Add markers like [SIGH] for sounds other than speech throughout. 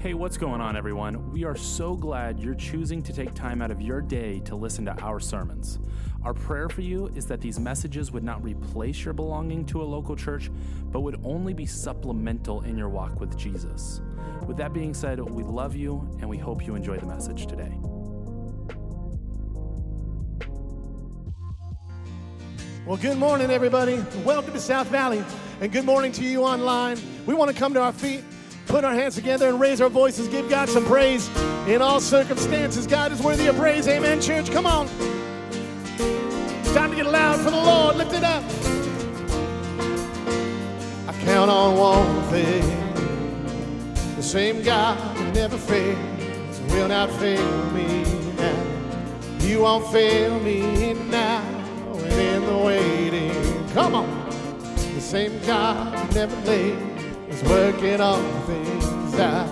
Hey, what's going on, everyone? We are so glad you're choosing to take time out of your day to listen to our sermons. Our prayer for you is that these messages would not replace your belonging to a local church, but would only be supplemental in your walk with Jesus. With that being said, we love you and we hope you enjoy the message today. Well, good morning, everybody. Welcome to South Valley, and good morning to you online. We want to come to our feet, put our hands together, and raise our voices, give God some praise in all circumstances. God is worthy of praise. Amen, church. Come on. It's time to get loud for the Lord. Lift it up. I count on one thing the same God who never fails will not fail me now. You won't fail me now and in the waiting. Come on. The same God who never late is working all things out.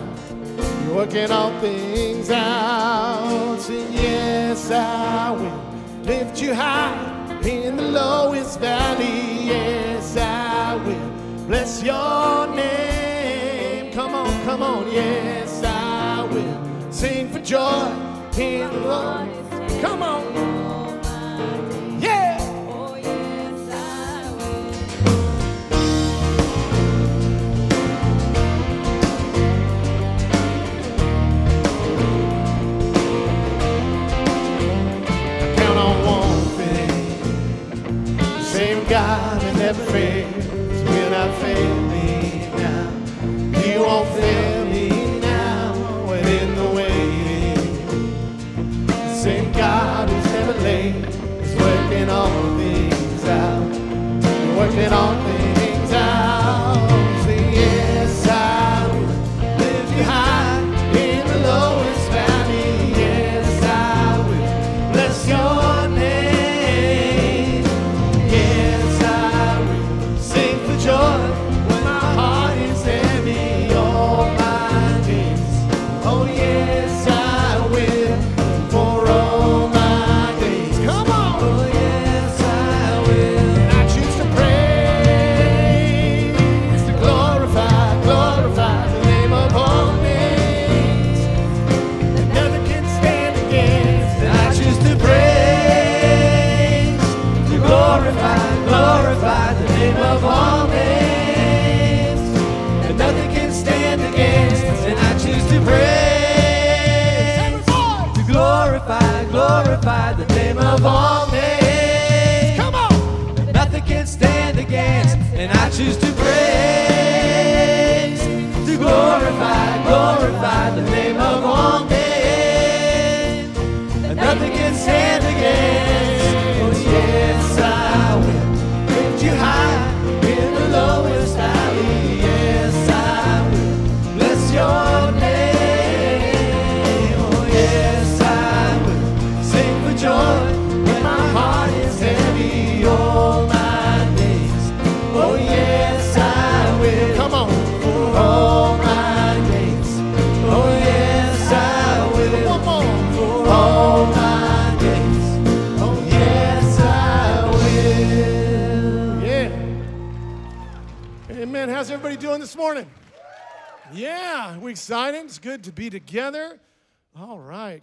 You're working all things out. Say, yes, I will lift you high in the lowest valley. Yes, I will bless your name. Come on, come on. Yes, I will sing for joy in the Lord. Come on. God that never fails will not fail me now. He won't fail me now when in the waiting. The same God who's never late is working all things out. Working all things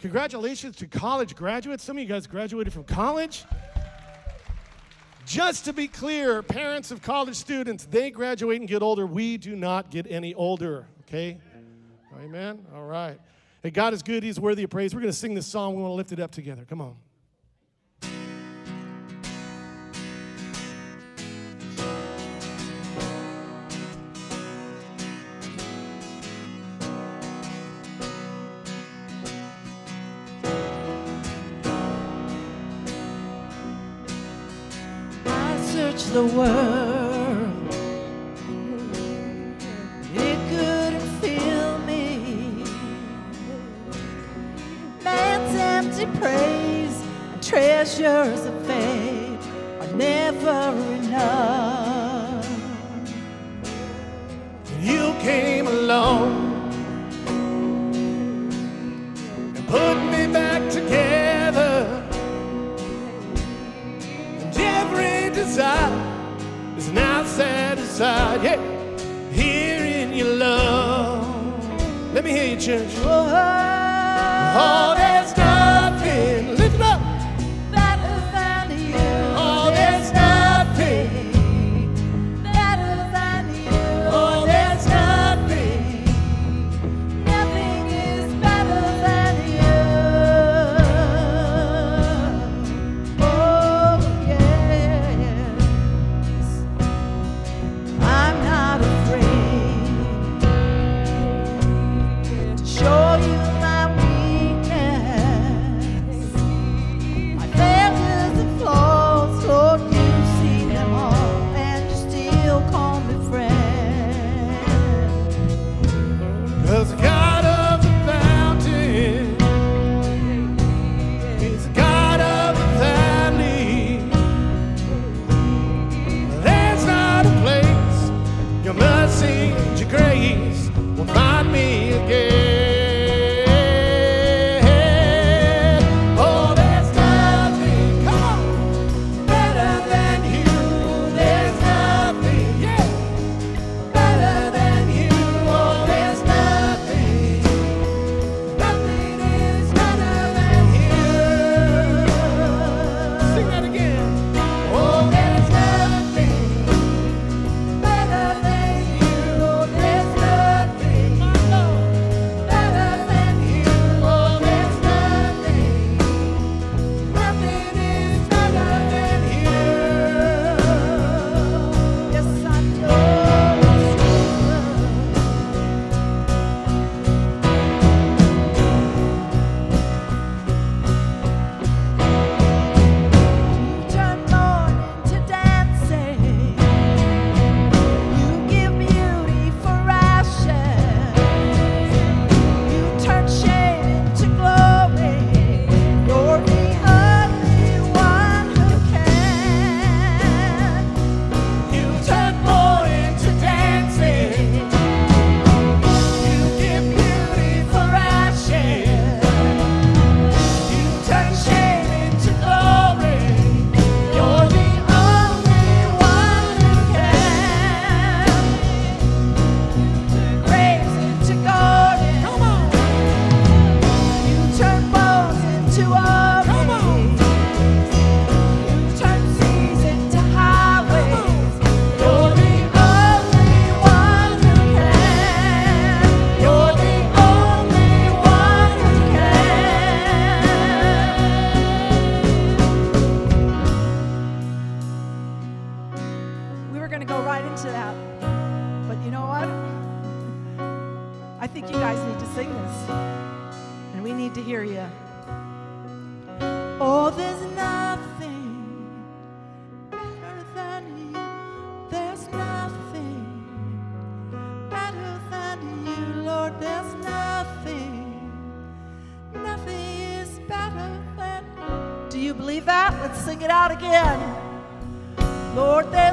Congratulations to college graduates. Some of you guys graduated from college. Just to be clear, parents of college students, they graduate and get older. We do not get any older, okay? Amen? All right. Hey, God is good. He's worthy of praise. We're going to sing this song. We want to lift it up together. Come on. The world, think you guys need to sing this. And we need to hear you. Oh, there's nothing better than you. There's nothing better than you, Lord. There's nothing. Nothing is better than. Do you believe that? Let's sing it out again. Lord, there's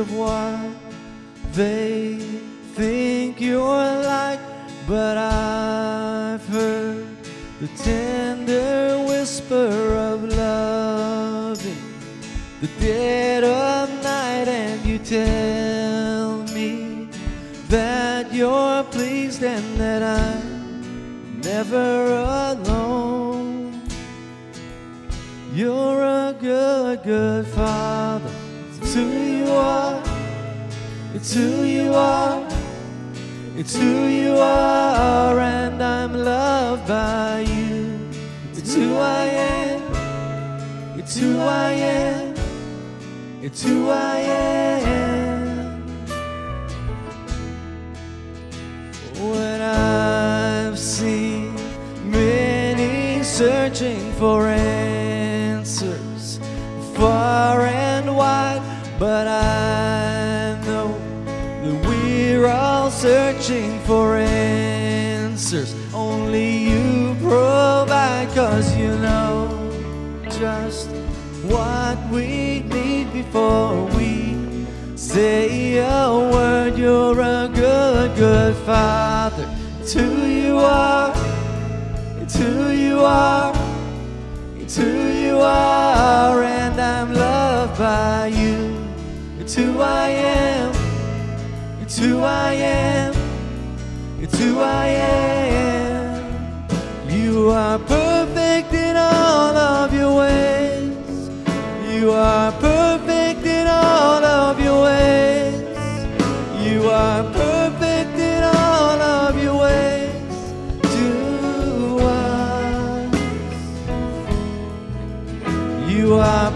of what they think you're like, but I've heard the tender whisper of loving the dead of night, and you tell me that you're pleased and that I'm never alone. You're a good, good father. It's who you are. It's who you are. It's who you are, and I'm loved by you. It's who I am. It's who I am. It's who I am. When I've seen many searching for answers far and but I know that we're all searching for answers. Only you provide, cause you know just what we need before we say a word. You're a good, good father. It's who you are. It's who you are. It's who you are, and I'm loved by you. It's who I am. It's who I am. It's who I am. You are perfect in all of your ways. You are perfect in all of your ways. You are perfect in all of your ways to us. You are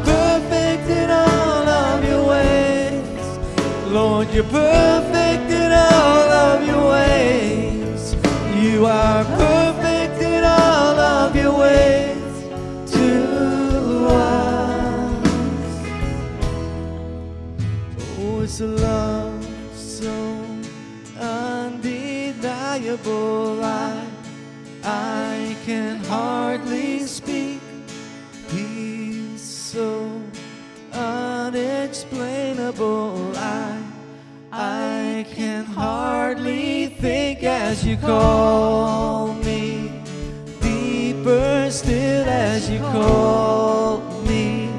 you're perfect in all of your ways. You are perfect in all of your ways to us. Oh, it's a love so undeniable. I, I can hardly speak. Peace so unexplainable. As you call me. Deeper still as you call me.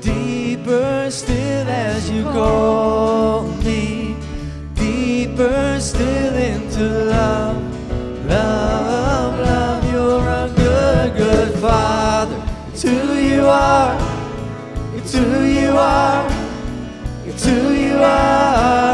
Deeper still as you call me. Deeper still into love. Love, love, you're a good, good father. It's who you are. It's who you are. It's who you are,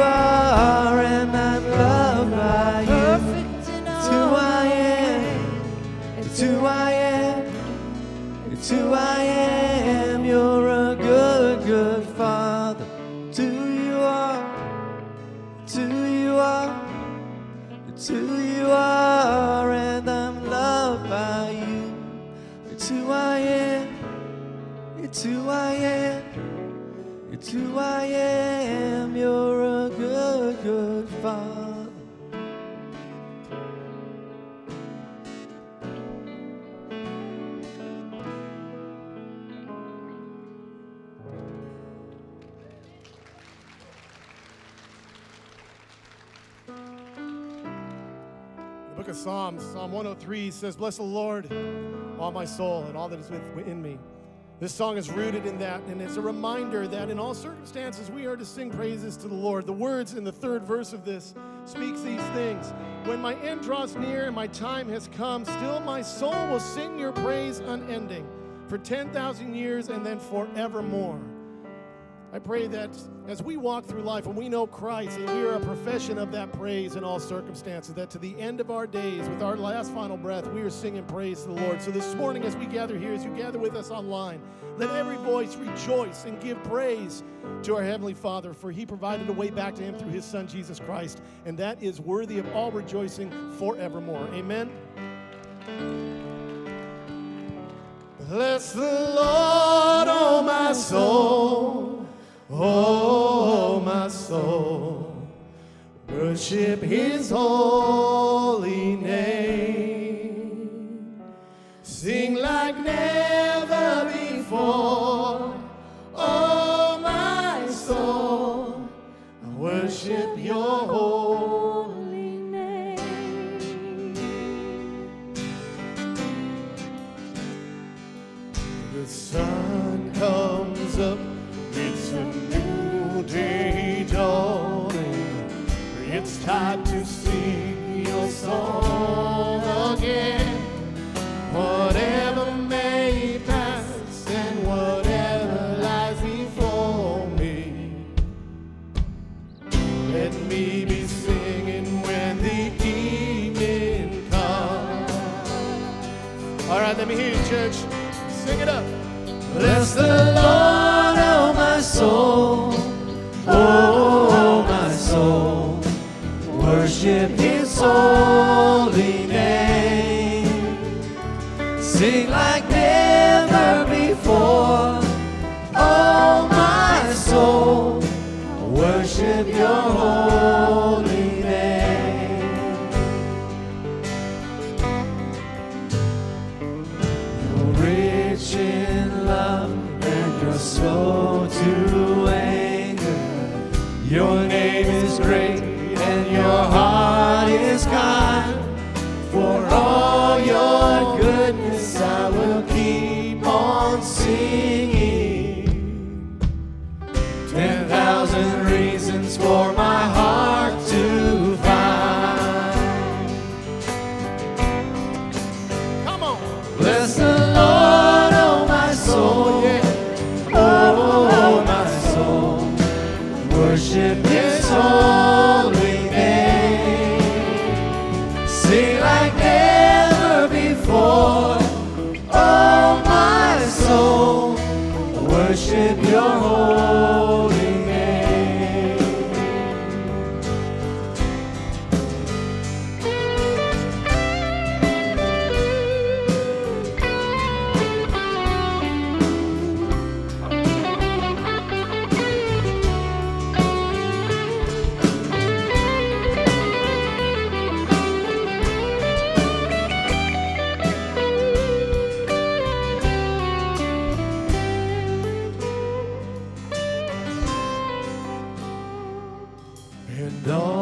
Are, and I'm loved by you. It's who I am. It's who I am. It's who I am. You're a good, good father. It's who you are. It's who you are. It's who you are, and I'm loved by you. It's who I am. It's who I am. It's who I am. You're a good, good father. The book of Psalms, Psalm 103 says, Bless the Lord, all my soul, and all that is within me. This song is rooted in that, and it's a reminder that in all circumstances we are to sing praises to the Lord. The words in the third verse of this speaks these things. When my end draws near and my time has come, still my soul will sing your praise unending for 10,000 years and then forevermore. I pray that as we walk through life and we know Christ and we are a profession of that praise in all circumstances, that to the end of our days, with our last final breath, we are singing praise to the Lord. So this morning, as we gather here, as you gather with us online, let every voice rejoice and give praise to our Heavenly Father, for He provided a way back to Him through His Son, Jesus Christ, and that is worthy of all rejoicing forevermore. Amen. Bless the Lord, oh my soul. Oh, my soul, worship his holy name. Sing like never. Lord.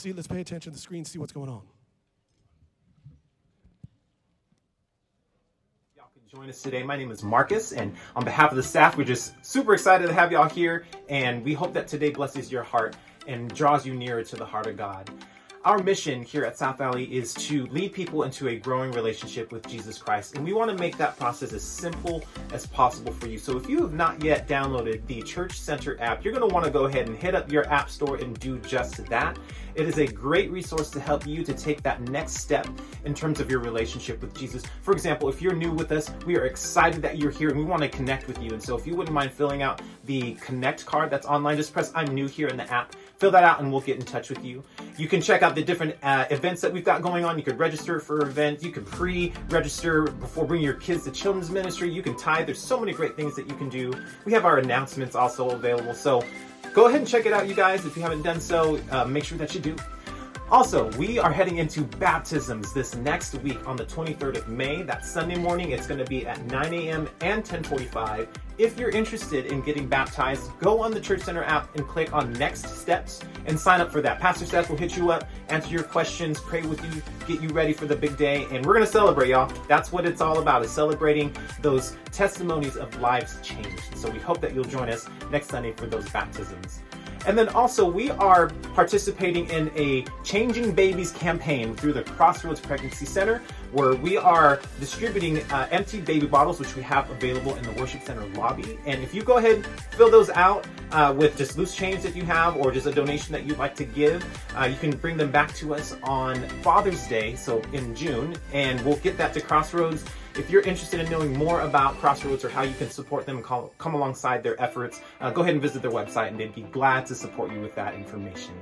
Seat. Let's pay attention to the screen, see what's going on. Y'all can join us today. My name is Marcus, and on behalf of the staff, we're just super excited to have y'all here, and we hope that today blesses your heart and draws you nearer to the heart of God. Our mission here at South Valley is to lead people into a growing relationship with Jesus Christ, and we want to make that process as simple as possible for you. So if you have not yet downloaded the Church Center app, you're going to want to go ahead and hit up your app store and do just that. It is a great resource to help you to take that next step in terms of your relationship with Jesus. For example, if you're new with us, we are excited that you're here and we want to connect with you. And so if you wouldn't mind filling out the connect card that's online, just press I'm new here in the app. Fill that out and we'll get in touch with you. You can check out the different uh, events that we've got going on. You could register for events. You can pre-register before bringing your kids to children's ministry. You can tithe. There's so many great things that you can do. We have our announcements also available. So go ahead and check it out, you guys. If you haven't done so, uh, make sure that you do. Also, we are heading into baptisms this next week on the 23rd of May. That Sunday morning. It's going to be at 9 a.m. and 10:45. If you're interested in getting baptized, go on the Church Center app and click on Next Steps and sign up for that. Pastor Seth will hit you up, answer your questions, pray with you, get you ready for the big day, and we're going to celebrate, y'all. That's what it's all about: is celebrating those testimonies of lives changed. So we hope that you'll join us next Sunday for those baptisms. And then also, we are participating in a Changing Babies campaign through the Crossroads Pregnancy Center, where we are distributing uh, empty baby bottles, which we have available in the Worship Center lobby. And if you go ahead, fill those out uh, with just loose change that you have, or just a donation that you'd like to give, uh, you can bring them back to us on Father's Day, so in June, and we'll get that to Crossroads. If you're interested in knowing more about Crossroads or how you can support them and call, come alongside their efforts, uh, go ahead and visit their website and they'd be glad to support you with that information.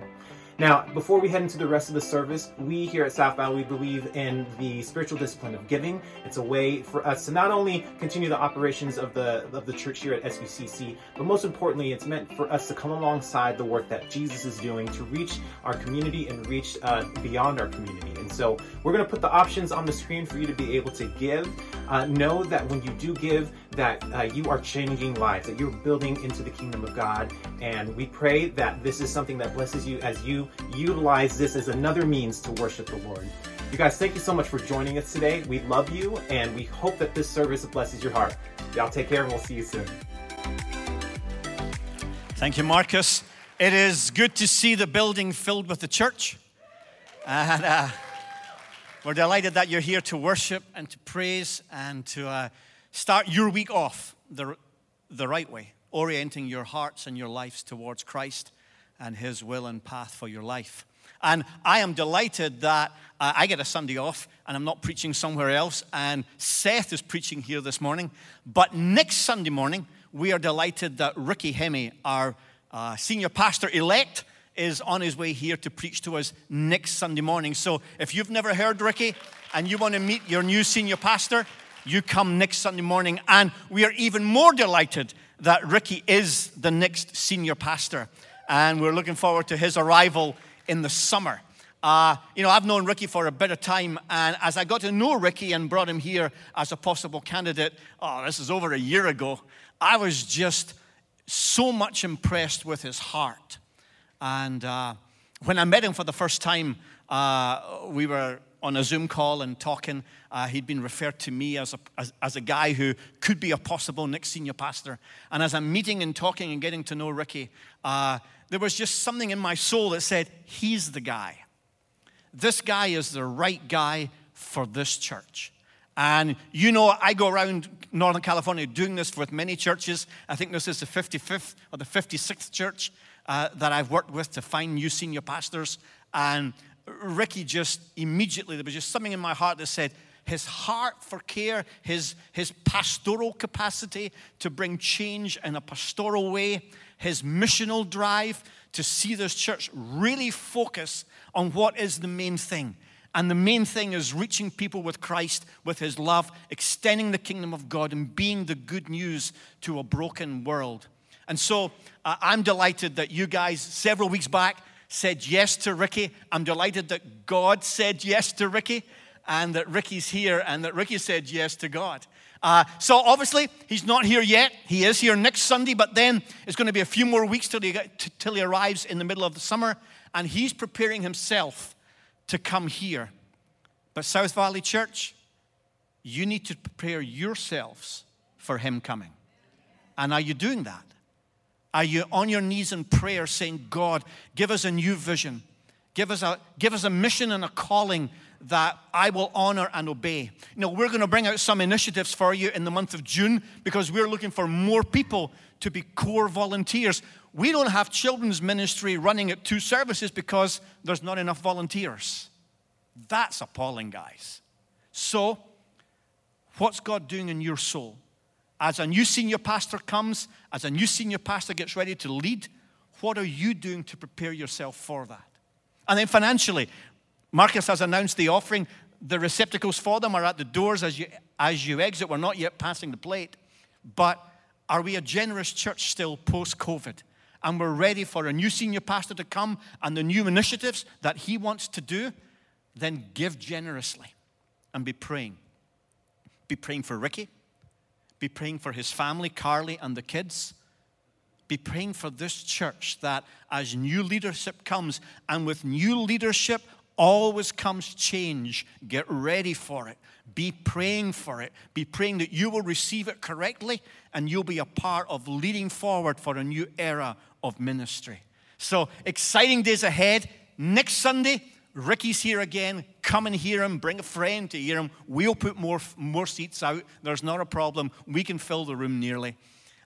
Now, before we head into the rest of the service, we here at South Valley believe in the spiritual discipline of giving. It's a way for us to not only continue the operations of the of the church here at SVCC, but most importantly, it's meant for us to come alongside the work that Jesus is doing to reach our community and reach uh, beyond our community. So, we're going to put the options on the screen for you to be able to give. Uh, know that when you do give, that uh, you are changing lives, that you're building into the kingdom of God. And we pray that this is something that blesses you as you utilize this as another means to worship the Lord. You guys, thank you so much for joining us today. We love you, and we hope that this service blesses your heart. Y'all take care, and we'll see you soon. Thank you, Marcus. It is good to see the building filled with the church. And uh, we're delighted that you're here to worship and to praise and to uh, start your week off the, the right way, orienting your hearts and your lives towards Christ and His will and path for your life. And I am delighted that uh, I get a Sunday off and I'm not preaching somewhere else. And Seth is preaching here this morning. But next Sunday morning, we are delighted that Ricky Hemme, our uh, senior pastor elect, is on his way here to preach to us next Sunday morning. So if you've never heard Ricky and you want to meet your new senior pastor, you come next Sunday morning. And we are even more delighted that Ricky is the next senior pastor. And we're looking forward to his arrival in the summer. Uh, you know, I've known Ricky for a bit of time, and as I got to know Ricky and brought him here as a possible candidate, oh, this is over a year ago, I was just so much impressed with his heart. And uh, when I met him for the first time, uh, we were on a Zoom call and talking. Uh, he'd been referred to me as a, as, as, a guy who could be a possible next senior pastor. And as I'm meeting and talking and getting to know Ricky, uh, there was just something in my soul that said, He's the guy. This guy is the right guy for this church. And you know, I go around Northern California doing this with many churches. I think this is the 55th or the 56th church uh, that I've worked with to find new senior pastors. And Ricky just immediately, there was just something in my heart that said, his heart for care, his, his pastoral capacity to bring change in a pastoral way, his missional drive to see this church really focus on what is the main thing. And the main thing is reaching people with Christ, with his love, extending the kingdom of God, and being the good news to a broken world. And so uh, I'm delighted that you guys, several weeks back, said yes to Ricky. I'm delighted that God said yes to Ricky and that Ricky's here and that Ricky said yes to God. Uh, so obviously, he's not here yet. He is here next Sunday, but then it's going to be a few more weeks till he, t- till he arrives in the middle of the summer, and he's preparing himself to come here. But South Valley Church, you need to prepare yourselves for him coming. And are you doing that? Are you on your knees in prayer saying, God, give us a new vision? Give us a, give us a mission and a calling that I will honor and obey. You know, we're going to bring out some initiatives for you in the month of June because we're looking for more people to be core volunteers. We don't have children's ministry running at two services because there's not enough volunteers. That's appalling, guys. So, what's God doing in your soul? As a new senior pastor comes, as a new senior pastor gets ready to lead, what are you doing to prepare yourself for that? And then financially, Marcus has announced the offering. The receptacles for them are at the doors as you, as you exit. We're not yet passing the plate. But are we a generous church still post COVID? And we're ready for a new senior pastor to come and the new initiatives that he wants to do? Then give generously and be praying. Be praying for Ricky. Be praying for his family, Carly, and the kids be praying for this church that as new leadership comes, and with new leadership always comes change, get ready for it. Be praying for it. Be praying that you will receive it correctly and you'll be a part of leading forward for a new era of ministry. So, exciting days ahead. Next Sunday, Ricky's here again. Come and hear him. Bring a friend to hear him. We'll put more, more seats out. There's not a problem. We can fill the room nearly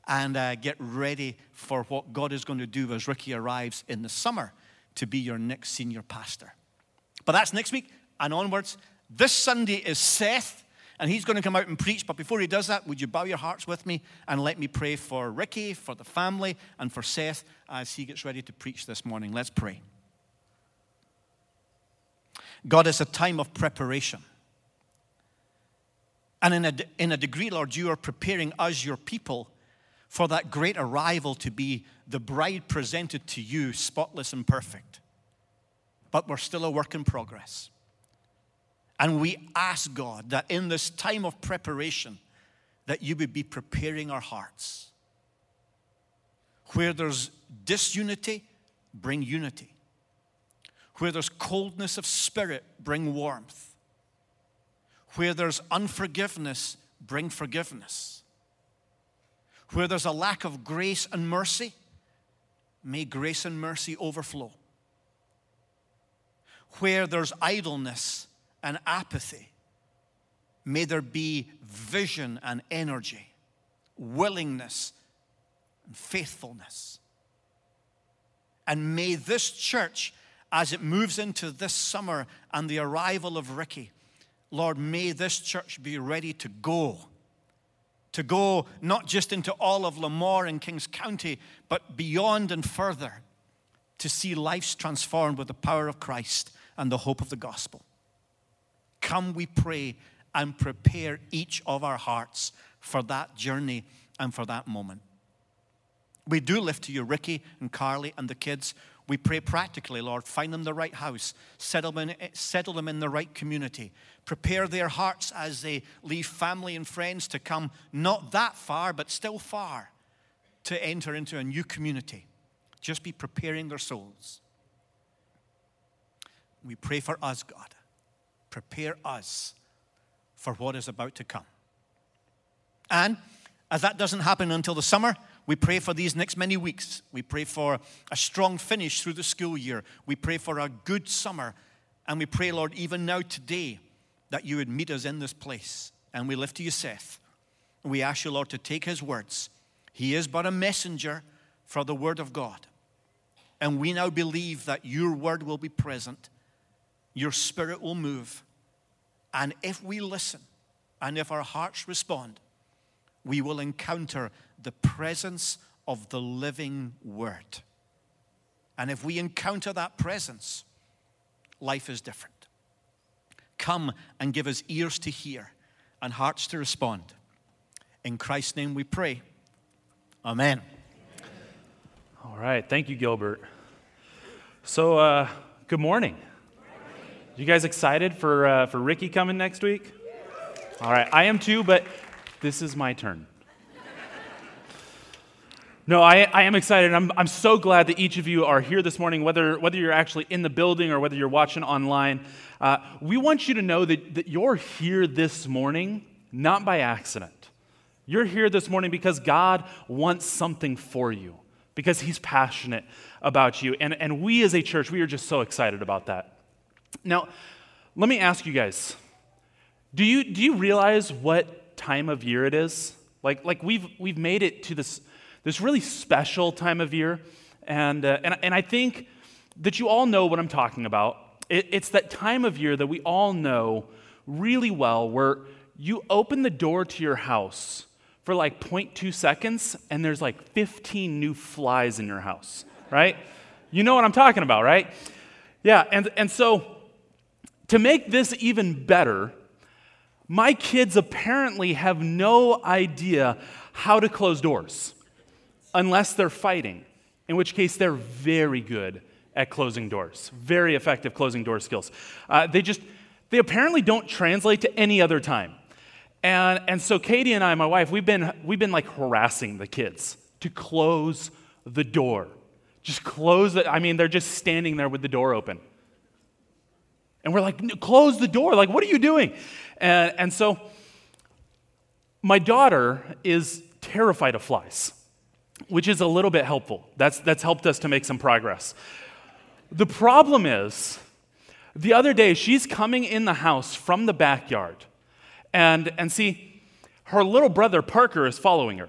and uh, get ready for what God is going to do as Ricky arrives in the summer to be your next senior pastor. But that's next week and onwards. This Sunday is Seth, and he's going to come out and preach. But before he does that, would you bow your hearts with me and let me pray for Ricky, for the family, and for Seth as he gets ready to preach this morning? Let's pray. God, is a time of preparation. And in a, in a degree, Lord, you are preparing us, your people, for that great arrival to be the bride presented to you, spotless and perfect. But we're still a work in progress. And we ask God that in this time of preparation, that you would be preparing our hearts. Where there's disunity, bring unity. Where there's coldness of spirit, bring warmth. Where there's unforgiveness, bring forgiveness. Where there's a lack of grace and mercy, may grace and mercy overflow. Where there's idleness and apathy, may there be vision and energy, willingness and faithfulness. And may this church, as it moves into this summer and the arrival of Ricky, Lord, may this church be ready to go. To go not just into all of Lemoore and Kings County, but beyond and further to see lives transformed with the power of Christ and the hope of the gospel. Come, we pray, and prepare each of our hearts for that journey and for that moment. We do lift to you Ricky and Carly and the kids. We pray practically, Lord, find them the right house, settle them, in, eh, settle them in the right community, prepare their hearts as they leave family and friends to come not that far, but still far, to enter into a new community. Just be preparing their souls. We pray for us, God. Prepare us for what is about to come. And as that doesn't happen until the summer, we pray for these next many weeks. We pray for a strong finish through the school year. We pray for a good summer. And we pray, Lord, even now today, that you would meet us in this place. And we lift to you Seth. We ask you, Lord, to take his words. He is but a messenger for the word of God. And we now believe that your word will be present, your spirit will move. And if we listen, and if our hearts respond, we will encounter the presence of the living Word. And if we encounter that presence, life is different. Come and give us ears to hear and hearts to respond. In Christ's name we pray. Amen. All right. Thank you, Gilbert. So, uh, good morning. You guys excited for, uh, for Ricky coming next week? All right. I am too, but this is my turn. No, I, I am excited. I'm, I'm so glad that each of you are here this morning, whether, whether you're actually in the building or whether you're watching online. Uh, we want you to know that, that you're here this morning not by accident. You're here this morning because God wants something for you, because He's passionate about you. And, and we as a church, we are just so excited about that. Now, let me ask you guys do you, do you realize what time of year it is? Like, like we've, we've made it to this this really special time of year. And, uh, and, and I think that you all know what I'm talking about. It, it's that time of year that we all know really well where you open the door to your house for like 0.2 seconds and there's like 15 new flies in your house, right? You know what I'm talking about, right? Yeah, and, and so to make this even better, my kids apparently have no idea how to close doors unless they're fighting, in which case they're very good at closing doors, very effective closing door skills. Uh, they just, they apparently don't translate to any other time. And, and so Katie and I, my wife, we've been, we've been like harassing the kids to close the door. Just close it. I mean, they're just standing there with the door open. And we're like, close the door. Like, what are you doing? And, and so my daughter is terrified of flies which is a little bit helpful. That's, that's helped us to make some progress. The problem is, the other day, she's coming in the house from the backyard. And, and see, her little brother Parker is following her.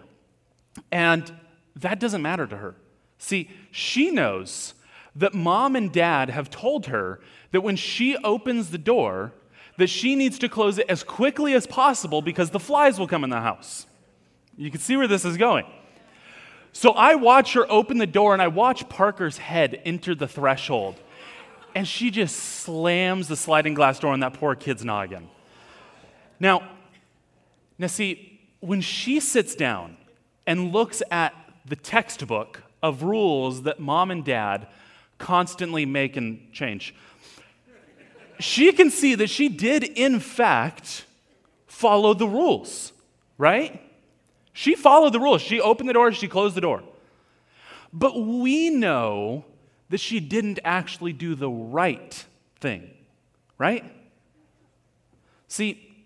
And that doesn't matter to her. See, she knows that mom and dad have told her that when she opens the door, that she needs to close it as quickly as possible because the flies will come in the house. You can see where this is going. So I watch her open the door and I watch Parker's head enter the threshold. And she just slams the sliding glass door on that poor kid's noggin. Now, now see, when she sits down and looks at the textbook of rules that mom and dad constantly make and change, she can see that she did, in fact, follow the rules, right? She followed the rules. She opened the door, she closed the door. But we know that she didn't actually do the right thing, right? See,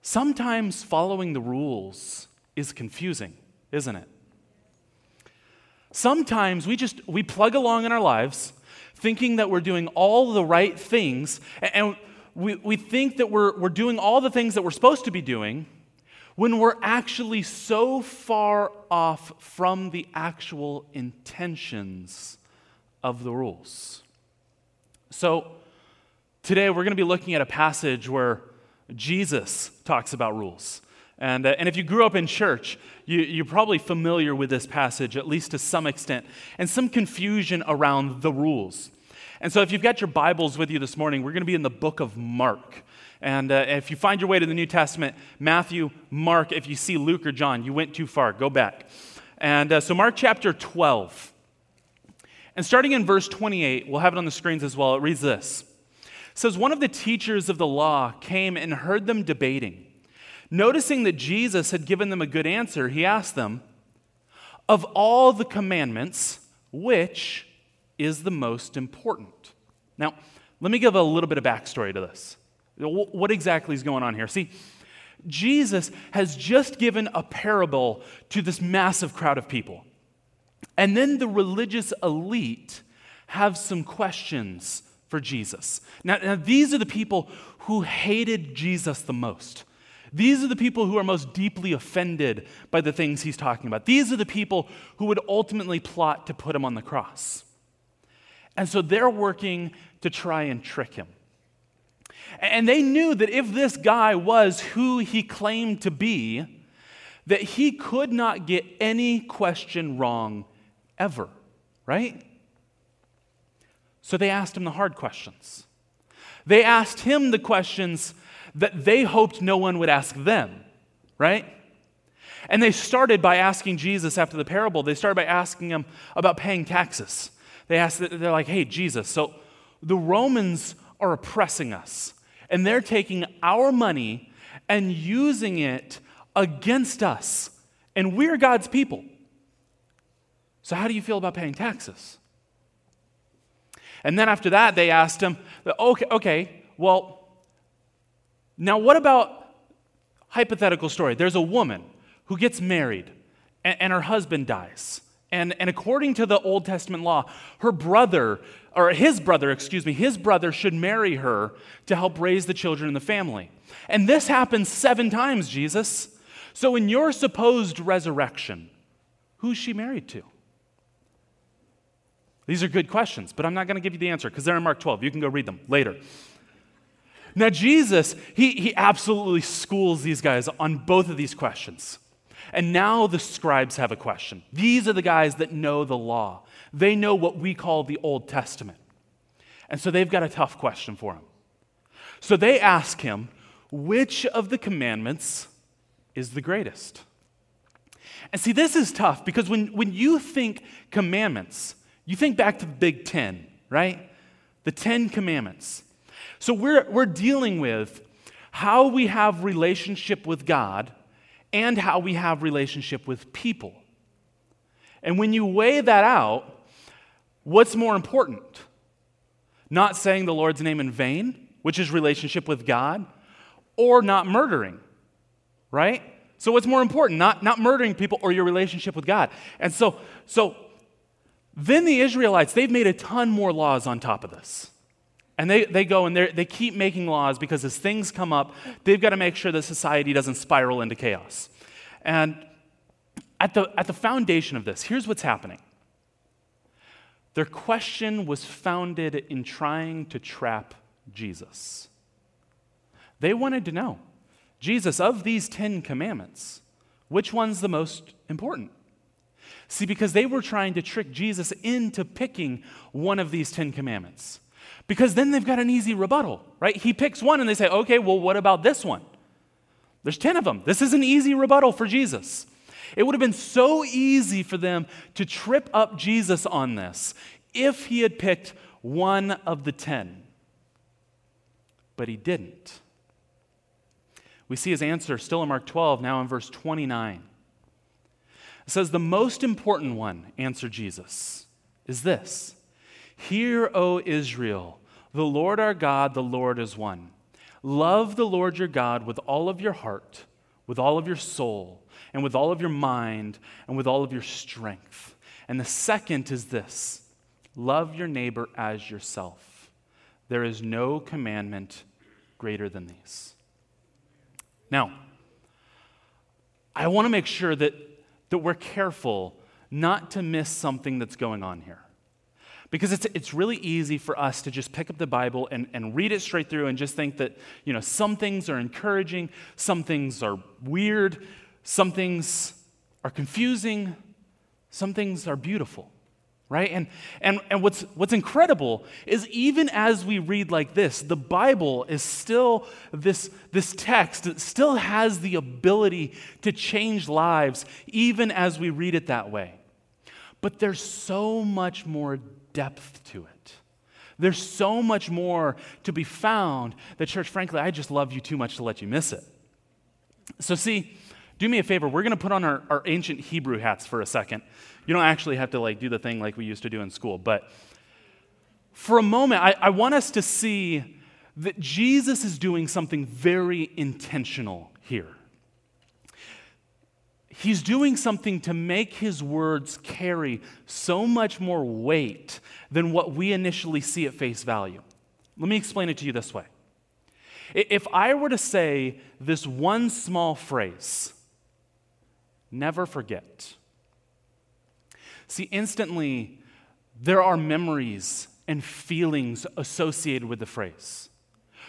sometimes following the rules is confusing, isn't it? Sometimes we just we plug along in our lives thinking that we're doing all the right things and we, we think that we're, we're doing all the things that we're supposed to be doing when we're actually so far off from the actual intentions of the rules. So, today we're going to be looking at a passage where Jesus talks about rules. And, uh, and if you grew up in church, you, you're probably familiar with this passage, at least to some extent, and some confusion around the rules. And so, if you've got your Bibles with you this morning, we're going to be in the book of Mark. And uh, if you find your way to the New Testament, Matthew, Mark, if you see Luke or John, you went too far. Go back. And uh, so, Mark chapter 12. And starting in verse 28, we'll have it on the screens as well. It reads this It says, One of the teachers of the law came and heard them debating. Noticing that Jesus had given them a good answer, he asked them, Of all the commandments, which is the most important? Now, let me give a little bit of backstory to this. What exactly is going on here? See, Jesus has just given a parable to this massive crowd of people. And then the religious elite have some questions for Jesus. Now, now, these are the people who hated Jesus the most. These are the people who are most deeply offended by the things he's talking about. These are the people who would ultimately plot to put him on the cross. And so they're working to try and trick him. And they knew that if this guy was who he claimed to be, that he could not get any question wrong ever, right? So they asked him the hard questions. They asked him the questions that they hoped no one would ask them, right? And they started by asking Jesus after the parable, they started by asking him about paying taxes. They asked, they're like, hey, Jesus, so the Romans are oppressing us and they're taking our money and using it against us, and we're God's people. So, how do you feel about paying taxes? And then after that, they asked him, okay, okay, well, now what about hypothetical story? There's a woman who gets married and, and her husband dies. And, and according to the Old Testament law, her brother, or his brother, excuse me, his brother should marry her to help raise the children in the family. And this happens seven times, Jesus. So in your supposed resurrection, who's she married to? These are good questions, but I'm not going to give you the answer because they're in Mark 12. You can go read them later. Now, Jesus, he, he absolutely schools these guys on both of these questions. And now the scribes have a question. These are the guys that know the law, they know what we call the Old Testament. And so they've got a tough question for him. So they ask him, which of the commandments is the greatest? And see, this is tough because when, when you think commandments, you think back to the Big Ten, right? The Ten Commandments. So we're, we're dealing with how we have relationship with God and how we have relationship with people. And when you weigh that out, what's more important? Not saying the Lord's name in vain, which is relationship with God, or not murdering, right? So what's more important? Not, not murdering people or your relationship with God. And so, so then the Israelites, they've made a ton more laws on top of this. And they, they go and they keep making laws because as things come up, they've got to make sure that society doesn't spiral into chaos. And at the, at the foundation of this, here's what's happening their question was founded in trying to trap Jesus. They wanted to know Jesus, of these Ten Commandments, which one's the most important? See, because they were trying to trick Jesus into picking one of these Ten Commandments. Because then they've got an easy rebuttal, right? He picks one and they say, okay, well, what about this one? There's 10 of them. This is an easy rebuttal for Jesus. It would have been so easy for them to trip up Jesus on this if he had picked one of the 10. But he didn't. We see his answer still in Mark 12, now in verse 29. It says, The most important one, answered Jesus, is this Hear, O Israel, the Lord our God, the Lord is one. Love the Lord your God with all of your heart, with all of your soul, and with all of your mind, and with all of your strength. And the second is this love your neighbor as yourself. There is no commandment greater than these. Now, I want to make sure that that we're careful not to miss something that's going on here. Because it's, it's really easy for us to just pick up the Bible and, and read it straight through and just think that, you know, some things are encouraging, some things are weird, some things are confusing, some things are beautiful right? And and and what's what's incredible is even as we read like this the bible is still this this text it still has the ability to change lives even as we read it that way. But there's so much more depth to it. There's so much more to be found that church frankly i just love you too much to let you miss it. So see do me a favor we're going to put on our, our ancient hebrew hats for a second you don't actually have to like do the thing like we used to do in school. But for a moment, I, I want us to see that Jesus is doing something very intentional here. He's doing something to make his words carry so much more weight than what we initially see at face value. Let me explain it to you this way. If I were to say this one small phrase, never forget, See, instantly, there are memories and feelings associated with the phrase.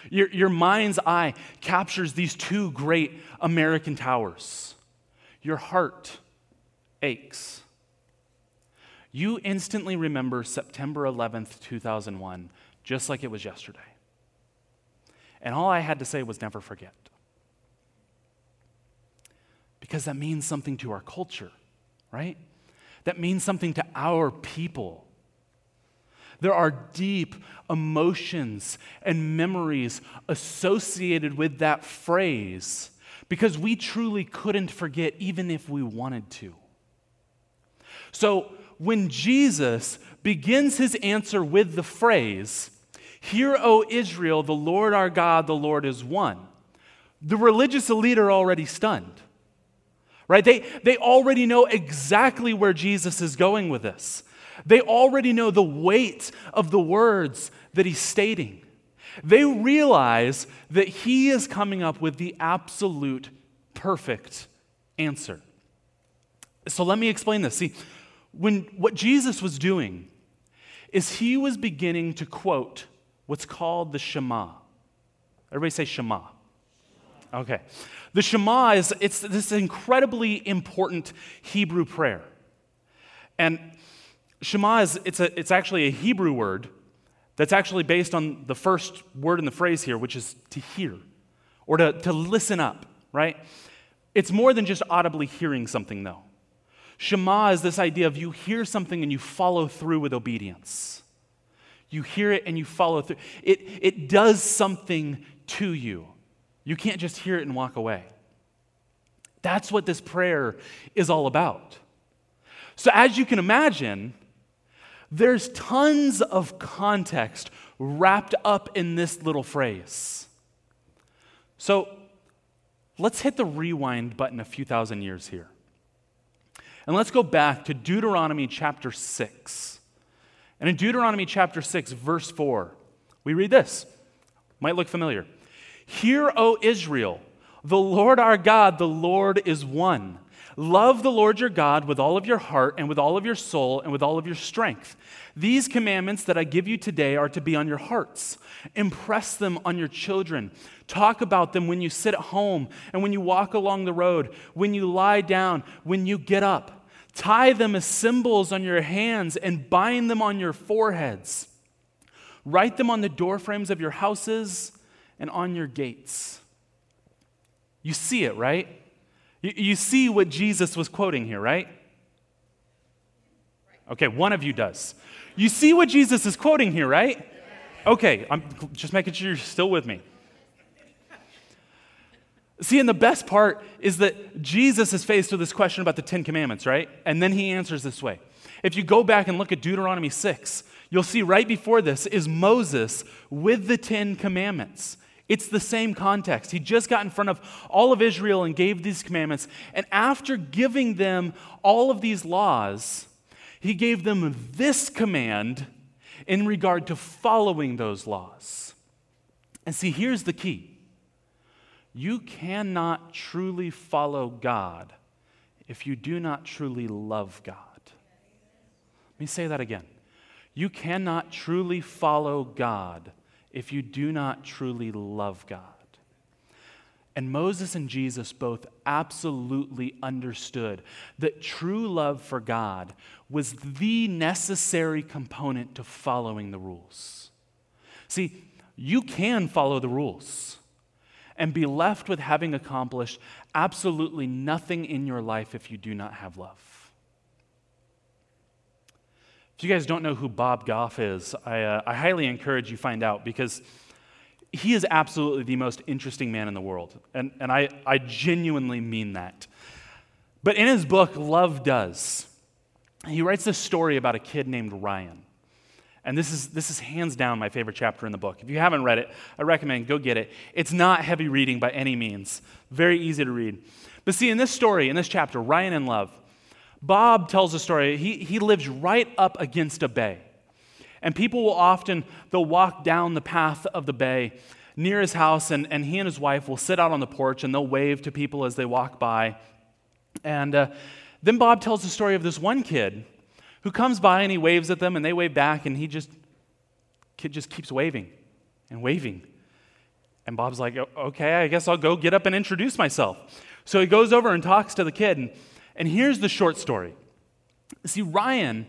Your, your mind's eye captures these two great American towers. Your heart aches. You instantly remember September 11th, 2001, just like it was yesterday. And all I had to say was never forget. Because that means something to our culture, right? that means something to our people. There are deep emotions and memories associated with that phrase because we truly couldn't forget even if we wanted to. So when Jesus begins his answer with the phrase, Hear, O Israel, the Lord our God, the Lord is one, the religious elite are already stunned. Right? They, they already know exactly where Jesus is going with this. They already know the weight of the words that he's stating. They realize that he is coming up with the absolute perfect answer. So let me explain this. See, when what Jesus was doing is he was beginning to quote what's called the Shema. Everybody say Shema. Okay. The Shema is it's this incredibly important Hebrew prayer. And Shema is it's a it's actually a Hebrew word that's actually based on the first word in the phrase here, which is to hear or to, to listen up, right? It's more than just audibly hearing something, though. Shema is this idea of you hear something and you follow through with obedience. You hear it and you follow through. It, it does something to you. You can't just hear it and walk away. That's what this prayer is all about. So, as you can imagine, there's tons of context wrapped up in this little phrase. So, let's hit the rewind button a few thousand years here. And let's go back to Deuteronomy chapter 6. And in Deuteronomy chapter 6, verse 4, we read this. Might look familiar. Hear, O Israel, the Lord our God, the Lord is one. Love the Lord your God with all of your heart and with all of your soul and with all of your strength. These commandments that I give you today are to be on your hearts. Impress them on your children. Talk about them when you sit at home and when you walk along the road, when you lie down, when you get up. Tie them as symbols on your hands and bind them on your foreheads. Write them on the doorframes of your houses and on your gates. You see it, right? You, you see what Jesus was quoting here, right? Okay, one of you does. You see what Jesus is quoting here, right? Okay, I'm just making sure you're still with me. See, and the best part is that Jesus is faced with this question about the Ten Commandments, right? And then he answers this way. If you go back and look at Deuteronomy 6, you'll see right before this is Moses with the Ten Commandments. It's the same context. He just got in front of all of Israel and gave these commandments. And after giving them all of these laws, he gave them this command in regard to following those laws. And see, here's the key you cannot truly follow God if you do not truly love God. Me say that again. You cannot truly follow God if you do not truly love God. And Moses and Jesus both absolutely understood that true love for God was the necessary component to following the rules. See, you can follow the rules and be left with having accomplished absolutely nothing in your life if you do not have love. If you guys don't know who Bob Goff is, I, uh, I highly encourage you find out because he is absolutely the most interesting man in the world. And, and I, I genuinely mean that. But in his book, Love Does, he writes this story about a kid named Ryan. And this is, this is hands down my favorite chapter in the book. If you haven't read it, I recommend go get it. It's not heavy reading by any means, very easy to read. But see, in this story, in this chapter, Ryan in Love, Bob tells a story. He, he lives right up against a bay. And people will often, they'll walk down the path of the bay near his house, and, and he and his wife will sit out on the porch and they'll wave to people as they walk by. And uh, then Bob tells the story of this one kid who comes by and he waves at them and they wave back, and he just, kid just keeps waving and waving. And Bob's like, okay, I guess I'll go get up and introduce myself. So he goes over and talks to the kid, and, and here's the short story. See, Ryan,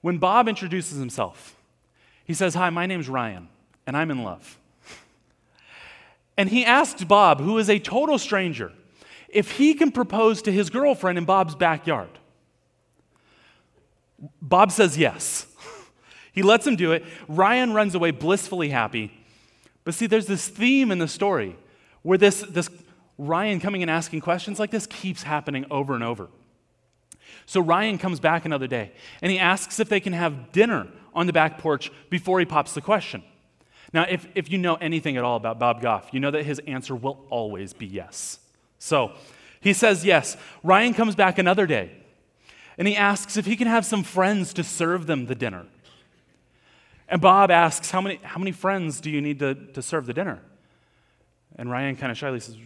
when Bob introduces himself, he says, Hi, my name's Ryan, and I'm in love. And he asks Bob, who is a total stranger, if he can propose to his girlfriend in Bob's backyard. Bob says yes. [LAUGHS] he lets him do it. Ryan runs away blissfully happy. But see, there's this theme in the story where this, this Ryan coming and asking questions like this keeps happening over and over. So Ryan comes back another day and he asks if they can have dinner on the back porch before he pops the question. Now, if, if you know anything at all about Bob Goff, you know that his answer will always be yes. So he says yes. Ryan comes back another day and he asks if he can have some friends to serve them the dinner. And Bob asks, How many, how many friends do you need to, to serve the dinner? And Ryan kind of shyly says,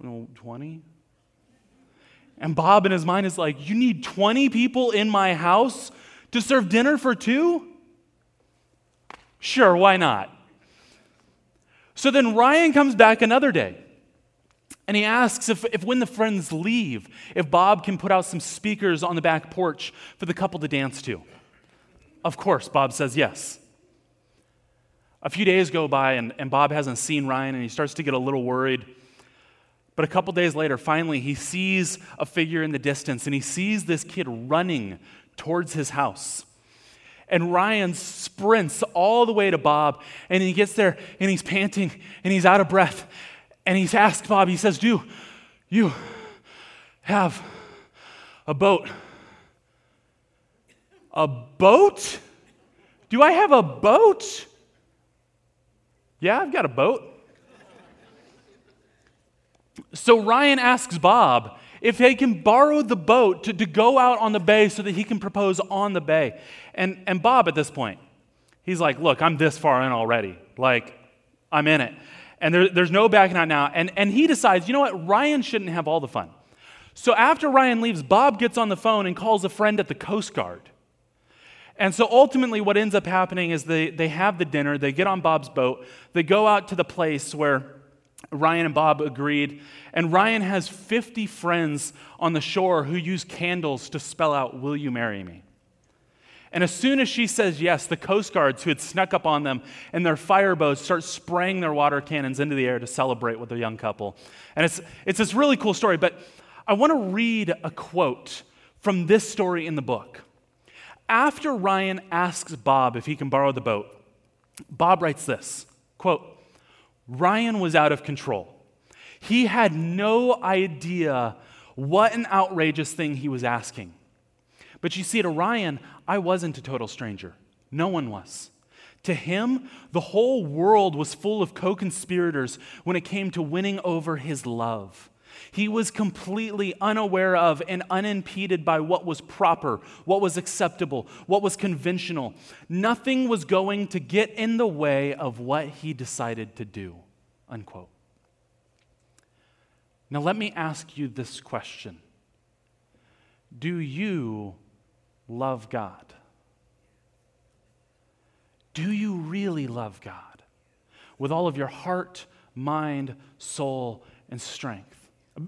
20? And Bob in his mind is like, You need 20 people in my house to serve dinner for two? Sure, why not? So then Ryan comes back another day and he asks if, if when the friends leave, if Bob can put out some speakers on the back porch for the couple to dance to. Of course, Bob says yes. A few days go by, and, and Bob hasn't seen Ryan, and he starts to get a little worried. But a couple days later, finally, he sees a figure in the distance, and he sees this kid running towards his house. And Ryan sprints all the way to Bob, and he gets there, and he's panting, and he's out of breath. And he's asked Bob, he says, Do you have a boat? A boat? Do I have a boat? Yeah, I've got a boat. So Ryan asks Bob if they can borrow the boat to, to go out on the bay so that he can propose on the bay. And, and Bob, at this point, he's like, Look, I'm this far in already. Like, I'm in it. And there, there's no backing out now. And, and he decides, you know what? Ryan shouldn't have all the fun. So after Ryan leaves, Bob gets on the phone and calls a friend at the Coast Guard. And so ultimately, what ends up happening is they, they have the dinner, they get on Bob's boat, they go out to the place where Ryan and Bob agreed, and Ryan has 50 friends on the shore who use candles to spell out, Will you marry me? And as soon as she says yes, the Coast Guards who had snuck up on them and their fireboats start spraying their water cannons into the air to celebrate with the young couple. And it's, it's this really cool story, but I want to read a quote from this story in the book. After Ryan asks Bob if he can borrow the boat, Bob writes this quote, Ryan was out of control. He had no idea what an outrageous thing he was asking. But you see, to Ryan, I wasn't a total stranger. No one was. To him, the whole world was full of co conspirators when it came to winning over his love. He was completely unaware of and unimpeded by what was proper, what was acceptable, what was conventional. Nothing was going to get in the way of what he decided to do. Unquote. Now, let me ask you this question Do you love God? Do you really love God with all of your heart, mind, soul, and strength?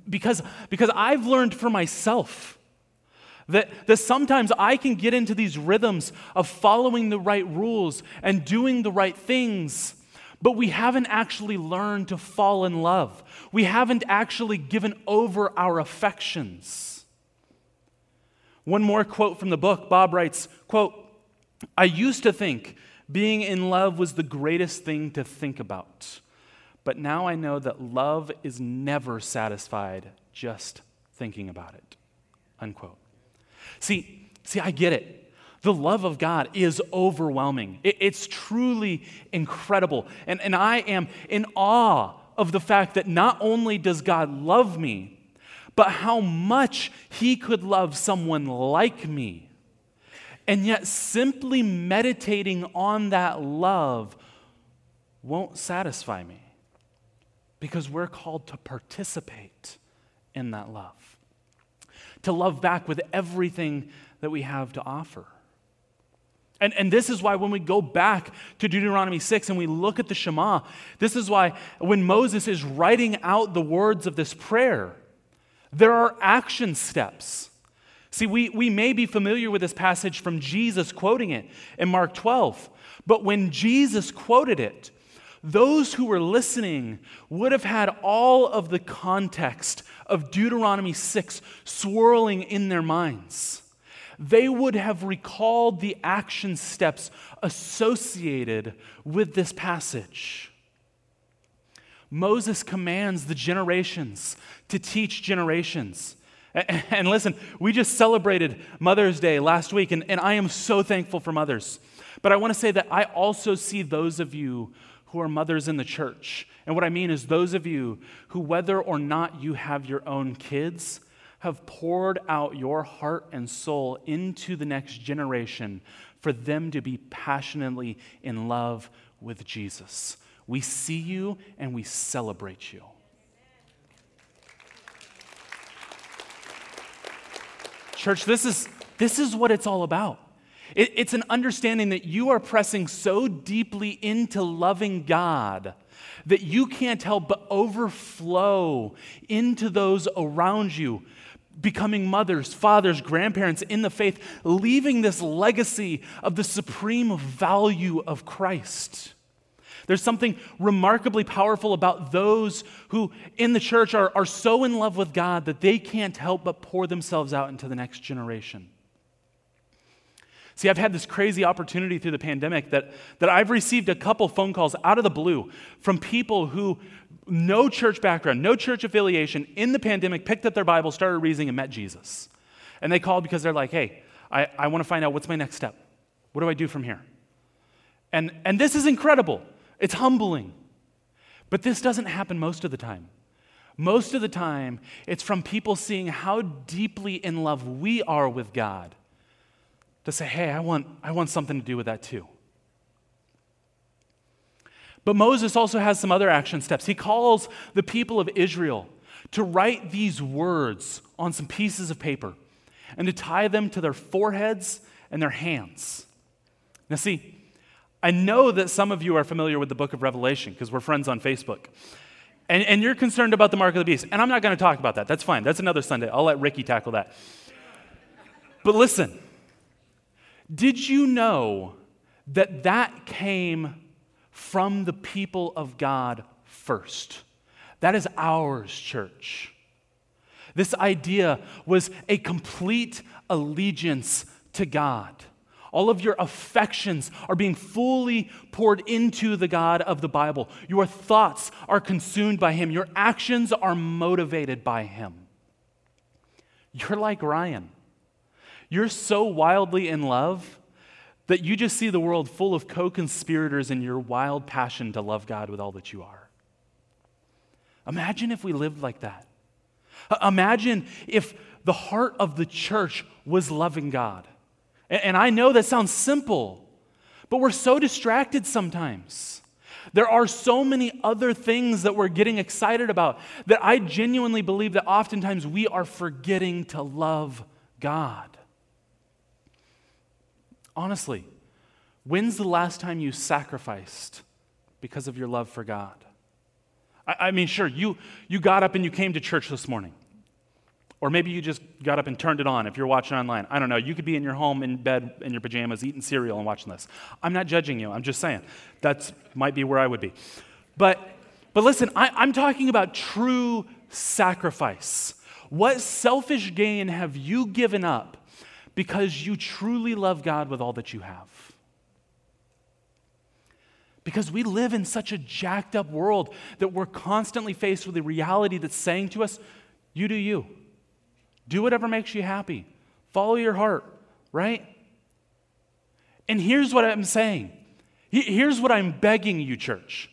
Because, because I've learned for myself that, that sometimes I can get into these rhythms of following the right rules and doing the right things, but we haven't actually learned to fall in love. We haven't actually given over our affections. One more quote from the book Bob writes, quote, I used to think being in love was the greatest thing to think about. But now I know that love is never satisfied just thinking about it. Unquote. See, see, I get it. The love of God is overwhelming. It, it's truly incredible. And, and I am in awe of the fact that not only does God love me, but how much He could love someone like me. And yet, simply meditating on that love won't satisfy me because we're called to participate in that love, to love back with everything that we have to offer. And, and this is why when we go back to Deuteronomy 6 and we look at the Shema, this is why when Moses is writing out the words of this prayer, there are action steps. See, we, we may be familiar with this passage from Jesus quoting it in Mark 12, but when Jesus quoted it, those who were listening would have had all of the context of Deuteronomy 6 swirling in their minds. They would have recalled the action steps associated with this passage. Moses commands the generations to teach generations. And listen, we just celebrated Mother's Day last week, and, I am so thankful for mothers. But I want to say that I also see those of you who are mothers in the church. And what I mean is those of you who, whether or not you have your own kids, have poured out your heart and soul into the next generation for them to be passionately in love with Jesus. We see you and we celebrate you. Church, this is, this is what it's all about. It- it's an understanding that you are pressing so deeply into loving God that you can't help but overflow into those around you, becoming mothers, fathers, grandparents in the faith, leaving this legacy of the supreme value of Christ. There's something remarkably powerful about those who in the church are, are so in love with God that they can't help but pour themselves out into the next generation. See, I've had this crazy opportunity through the pandemic that, that I've received a couple phone calls out of the blue from people who, no church background, no church affiliation, in the pandemic picked up their Bible, started reading, and met Jesus. And they called because they're like, hey, I, I want to find out what's my next step. What do I do from here? And, and this is incredible. It's humbling. But this doesn't happen most of the time. Most of the time, it's from people seeing how deeply in love we are with God to say, hey, I want, I want something to do with that too. But Moses also has some other action steps. He calls the people of Israel to write these words on some pieces of paper and to tie them to their foreheads and their hands. Now, see, I know that some of you are familiar with the book of Revelation because we're friends on Facebook. And, and you're concerned about the mark of the beast. And I'm not going to talk about that. That's fine. That's another Sunday. I'll let Ricky tackle that. But listen, did you know that that came from the people of God first? That is ours, church. This idea was a complete allegiance to God. All of your affections are being fully poured into the God of the Bible. Your thoughts are consumed by Him. Your actions are motivated by Him. You're like Ryan. You're so wildly in love that you just see the world full of co conspirators in your wild passion to love God with all that you are. Imagine if we lived like that. Uh, Imagine if the heart of the church was loving God. And I know that sounds simple, but we're so distracted sometimes. There are so many other things that we're getting excited about that I genuinely believe that oftentimes we are forgetting to love God. Honestly, when's the last time you sacrificed because of your love for God? I, I mean, sure, you, you got up and you came to church this morning. Or maybe you just got up and turned it on if you're watching online. I don't know. You could be in your home in bed in your pajamas eating cereal and watching this. I'm not judging you. I'm just saying that might be where I would be. But, but listen, I, I'm talking about true sacrifice. What selfish gain have you given up because you truly love God with all that you have? Because we live in such a jacked up world that we're constantly faced with a reality that's saying to us, you do you. Do whatever makes you happy. Follow your heart, right? And here's what I'm saying. Here's what I'm begging you, church.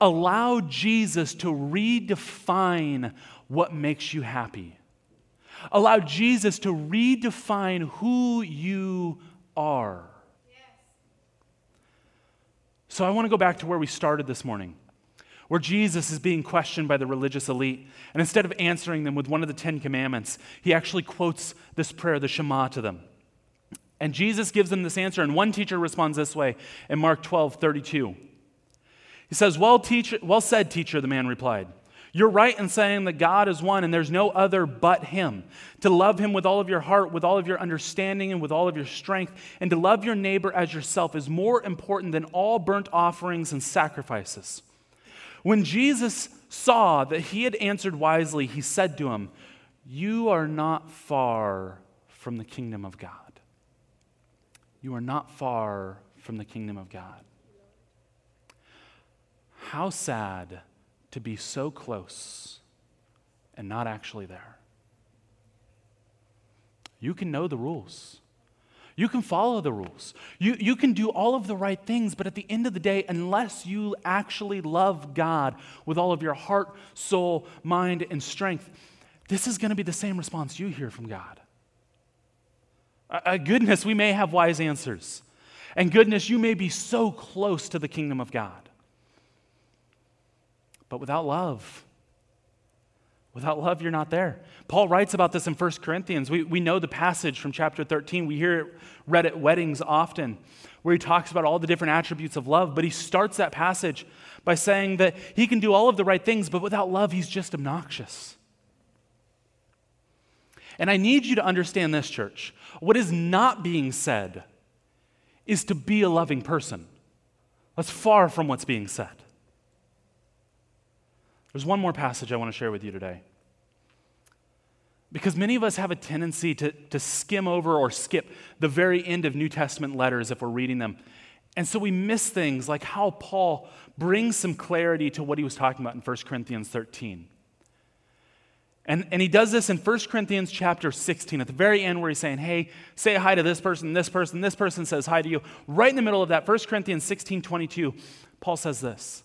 Allow Jesus to redefine what makes you happy. Allow Jesus to redefine who you are. So I want to go back to where we started this morning, where Jesus is being questioned by the religious elite. And instead of answering them with one of the Ten Commandments, he actually quotes this prayer, the Shema, to them. And Jesus gives them this answer, and one teacher responds this way in Mark 12 32. He says, Well, teacher, well said, teacher, the man replied. You're right in saying that God is one and there's no other but Him. To love Him with all of your heart, with all of your understanding, and with all of your strength, and to love your neighbor as yourself is more important than all burnt offerings and sacrifices. When Jesus saw that he had answered wisely, he said to him, You are not far from the kingdom of God. You are not far from the kingdom of God. How sad to be so close and not actually there. You can know the rules. You can follow the rules. You, you can do all of the right things, but at the end of the day, unless you actually love God with all of your heart, soul, mind, and strength, this is going to be the same response you hear from God. Uh, goodness, we may have wise answers. And goodness, you may be so close to the kingdom of God. But without love, without love, you're not there. Paul writes about this in 1 Corinthians. We, we know the passage from chapter 13. We hear it read at weddings often, where he talks about all the different attributes of love. But he starts that passage by saying that he can do all of the right things, but without love, he's just obnoxious. And I need you to understand this, church. What is not being said is to be a loving person. That's far from what's being said. There's one more passage I want to share with you today. Because many of us have a tendency to, to skim over or skip the very end of New Testament letters if we're reading them. And so we miss things like how Paul brings some clarity to what he was talking about in 1 Corinthians 13. And, and he does this in 1 Corinthians chapter 16, at the very end, where he's saying, Hey, say hi to this person, this person, this person says hi to you. Right in the middle of that, 1 Corinthians 16 22, Paul says this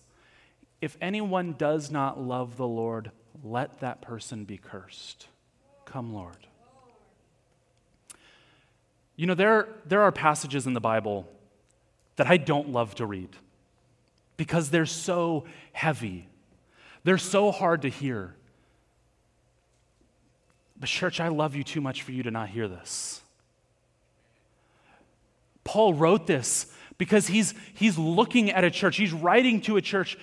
If anyone does not love the Lord, let that person be cursed. Come, Lord. You know, there, there are passages in the Bible that I don't love to read because they're so heavy, they're so hard to hear. But, church, I love you too much for you to not hear this. Paul wrote this because he's, he's looking at a church, he's writing to a church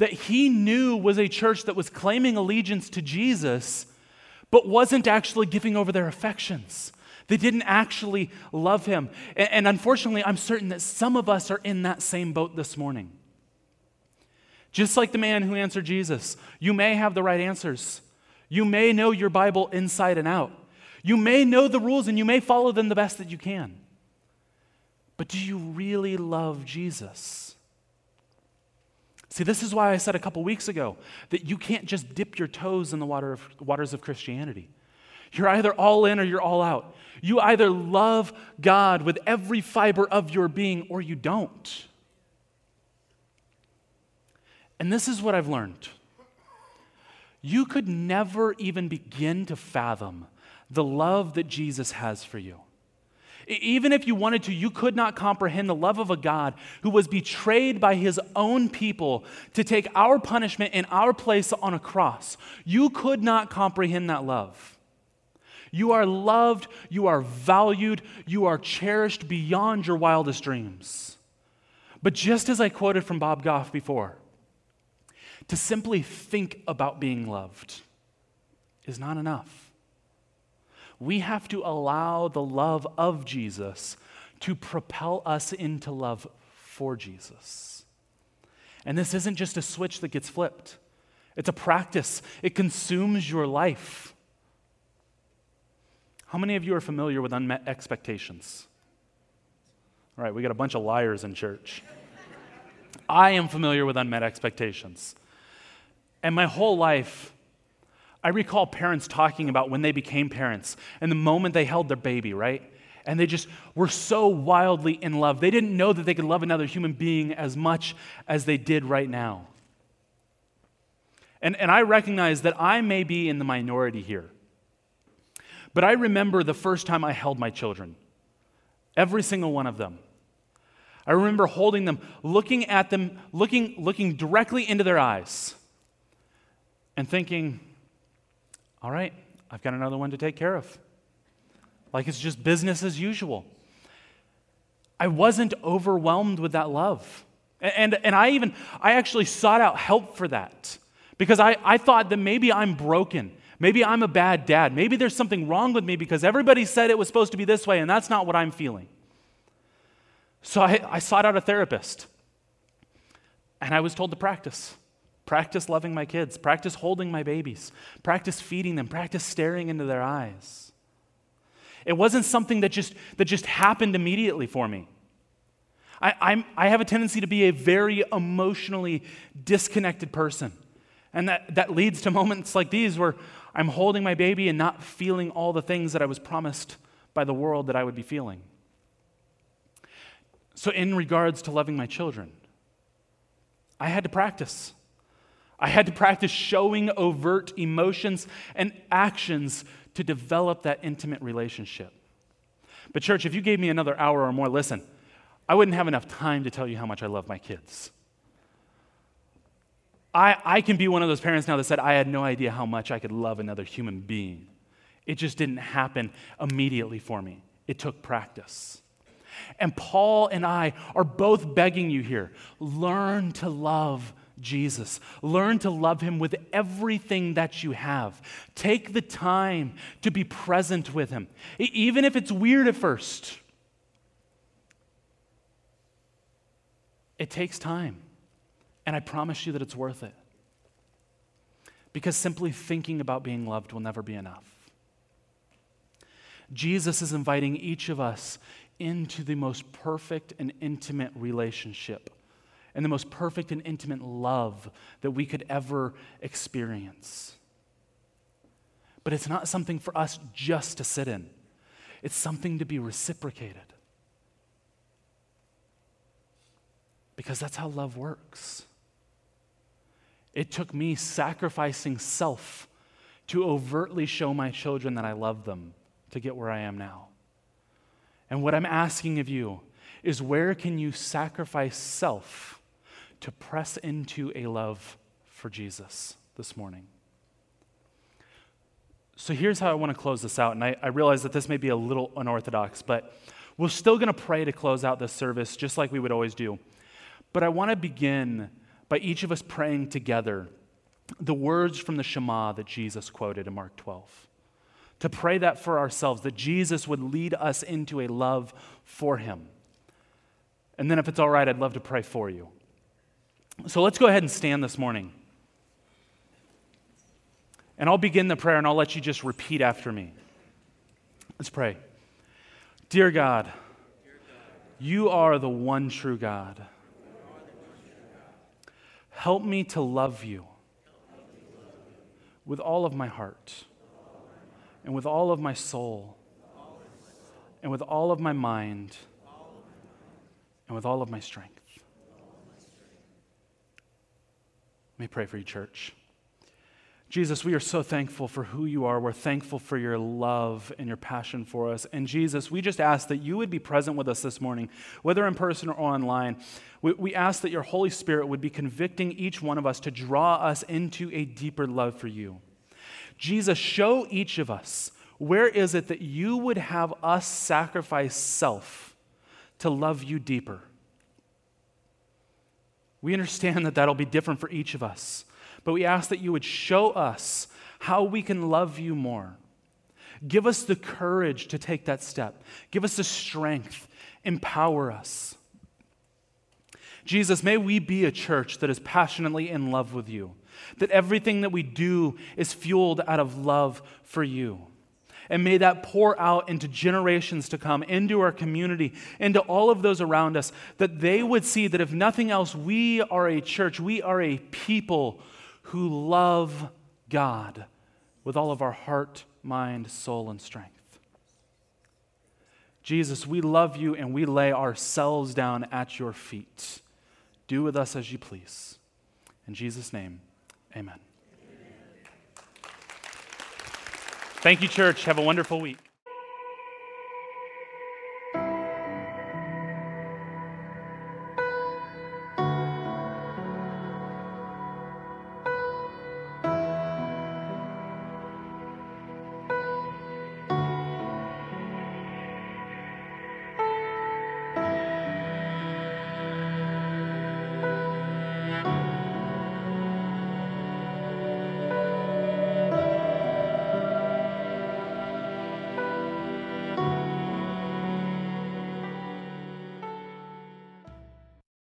that he knew was a church that was claiming allegiance to Jesus, but wasn't actually giving over their affections. They didn't actually love him. And, unfortunately, I'm certain that some of us are in that same boat this morning. Just like the man who answered Jesus, you may have the right answers. You may know your Bible inside and out. You may know the rules and you may follow them the best that you can. But do you really love Jesus? See, this is why I said a couple weeks ago that you can't just dip your toes in the water of, waters of Christianity. You're either all in or you're all out. You either love God with every fiber of your being or you don't. And this is what I've learned you could never even begin to fathom the love that Jesus has for you. Even if you wanted to, you could not comprehend the love of a God who was betrayed by his own people to take our punishment in our place on a cross. You could not comprehend that love. You are loved, you are valued, you are cherished beyond your wildest dreams. But just as I quoted from Bob Goff before, to simply think about being loved is not enough. We have to allow the love of Jesus to propel us into love for Jesus. And this isn't just a switch that gets flipped, it's a practice, it consumes your life. How many of you are familiar with unmet expectations? All right, we got a bunch of liars in church. I am familiar with unmet expectations. And my whole life, I recall parents talking about when they became parents and the moment they held their baby, right? And they just were so wildly in love. They didn't know that they could love another human being as much as they did right now. And, and I recognize that I may be in the minority here. But I remember the first time I held my children, every single one of them. I remember holding them, looking at them, looking, looking directly into their eyes and thinking, all right, I've got another one to take care of. Like it's just business as usual. I wasn't overwhelmed with that love. And, and, I even, I actually sought out help for that because I, I thought that maybe I'm broken. Maybe I'm a bad dad. Maybe there's something wrong with me because everybody said it was supposed to be this way and that's not what I'm feeling. So I, I sought out a therapist and I was told to practice. Practice loving my kids. Practice holding my babies. Practice feeding them. Practice staring into their eyes. It wasn't something that just, that just happened immediately for me. I, I'm, I have a tendency to be a very emotionally disconnected person. And that, that leads to moments like these where I'm holding my baby and not feeling all the things that I was promised by the world that I would be feeling. So, in regards to loving my children, I had to practice. I had to practice showing overt emotions and actions to develop that intimate relationship. But, church, if you gave me another hour or more, listen, I wouldn't have enough time to tell you how much I love my kids. I, I can be one of those parents now that said, I had no idea how much I could love another human being. It just didn't happen immediately for me, it took practice. And Paul and I are both begging you here learn to love Jesus. Learn to love him with everything that you have. Take the time to be present with him, even if it's weird at first. It takes time, and I promise you that it's worth it. Because simply thinking about being loved will never be enough. Jesus is inviting each of us into the most perfect and intimate relationship and the most perfect and intimate love that we could ever experience. But it's not something for us just to sit in, it's something to be reciprocated. Because that's how love works. It took me sacrificing self to overtly show my children that I love them to get where I am now. And what I'm asking of you is where can you sacrifice self to press into a love for Jesus this morning? So here's how I want to close this out. And I, I realize that this may be a little unorthodox, but we're still going to pray to close out this service just like we would always do. But I want to begin by each of us praying together the words from the Shema that Jesus quoted in Mark 12 to pray that for ourselves, that Jesus would lead us into a love for him. And then, if it's all right, I'd love to pray for you. So let's go ahead and stand this morning. And I'll begin the prayer and I'll let you just repeat after me. Let's pray. Dear God, you are the one true God. Help me to love you with all of my heart and with all of my soul and with all of my mind and with all of my strength. Let me pray for you, church. Jesus, we are so thankful for who you are. We're thankful for your love and your passion for us. And Jesus, we just ask that you would be present with us this morning, whether in person or online. We, we ask that your Holy Spirit would be convicting each one of us to draw us into a deeper love for you. Jesus, show each of us where is it that you would have us sacrifice self to love you deeper? We understand that that'll be different for each of us, but we ask that you would show us how we can love you more. Give us the courage to take that step. Give us the strength. Empower us. Jesus, may we be a church that is passionately in love with you that everything that we do is fueled out of love for you. And may that pour out into generations to come, into our community, into all of those around us, that they would see that if nothing else, we are a church, we are a people who love God with all of our heart, mind, soul, and strength. Jesus, we love you and we lay ourselves down at your feet. Do with us as you please. In Jesus' name. Amen. Thank you, church. Have a wonderful week.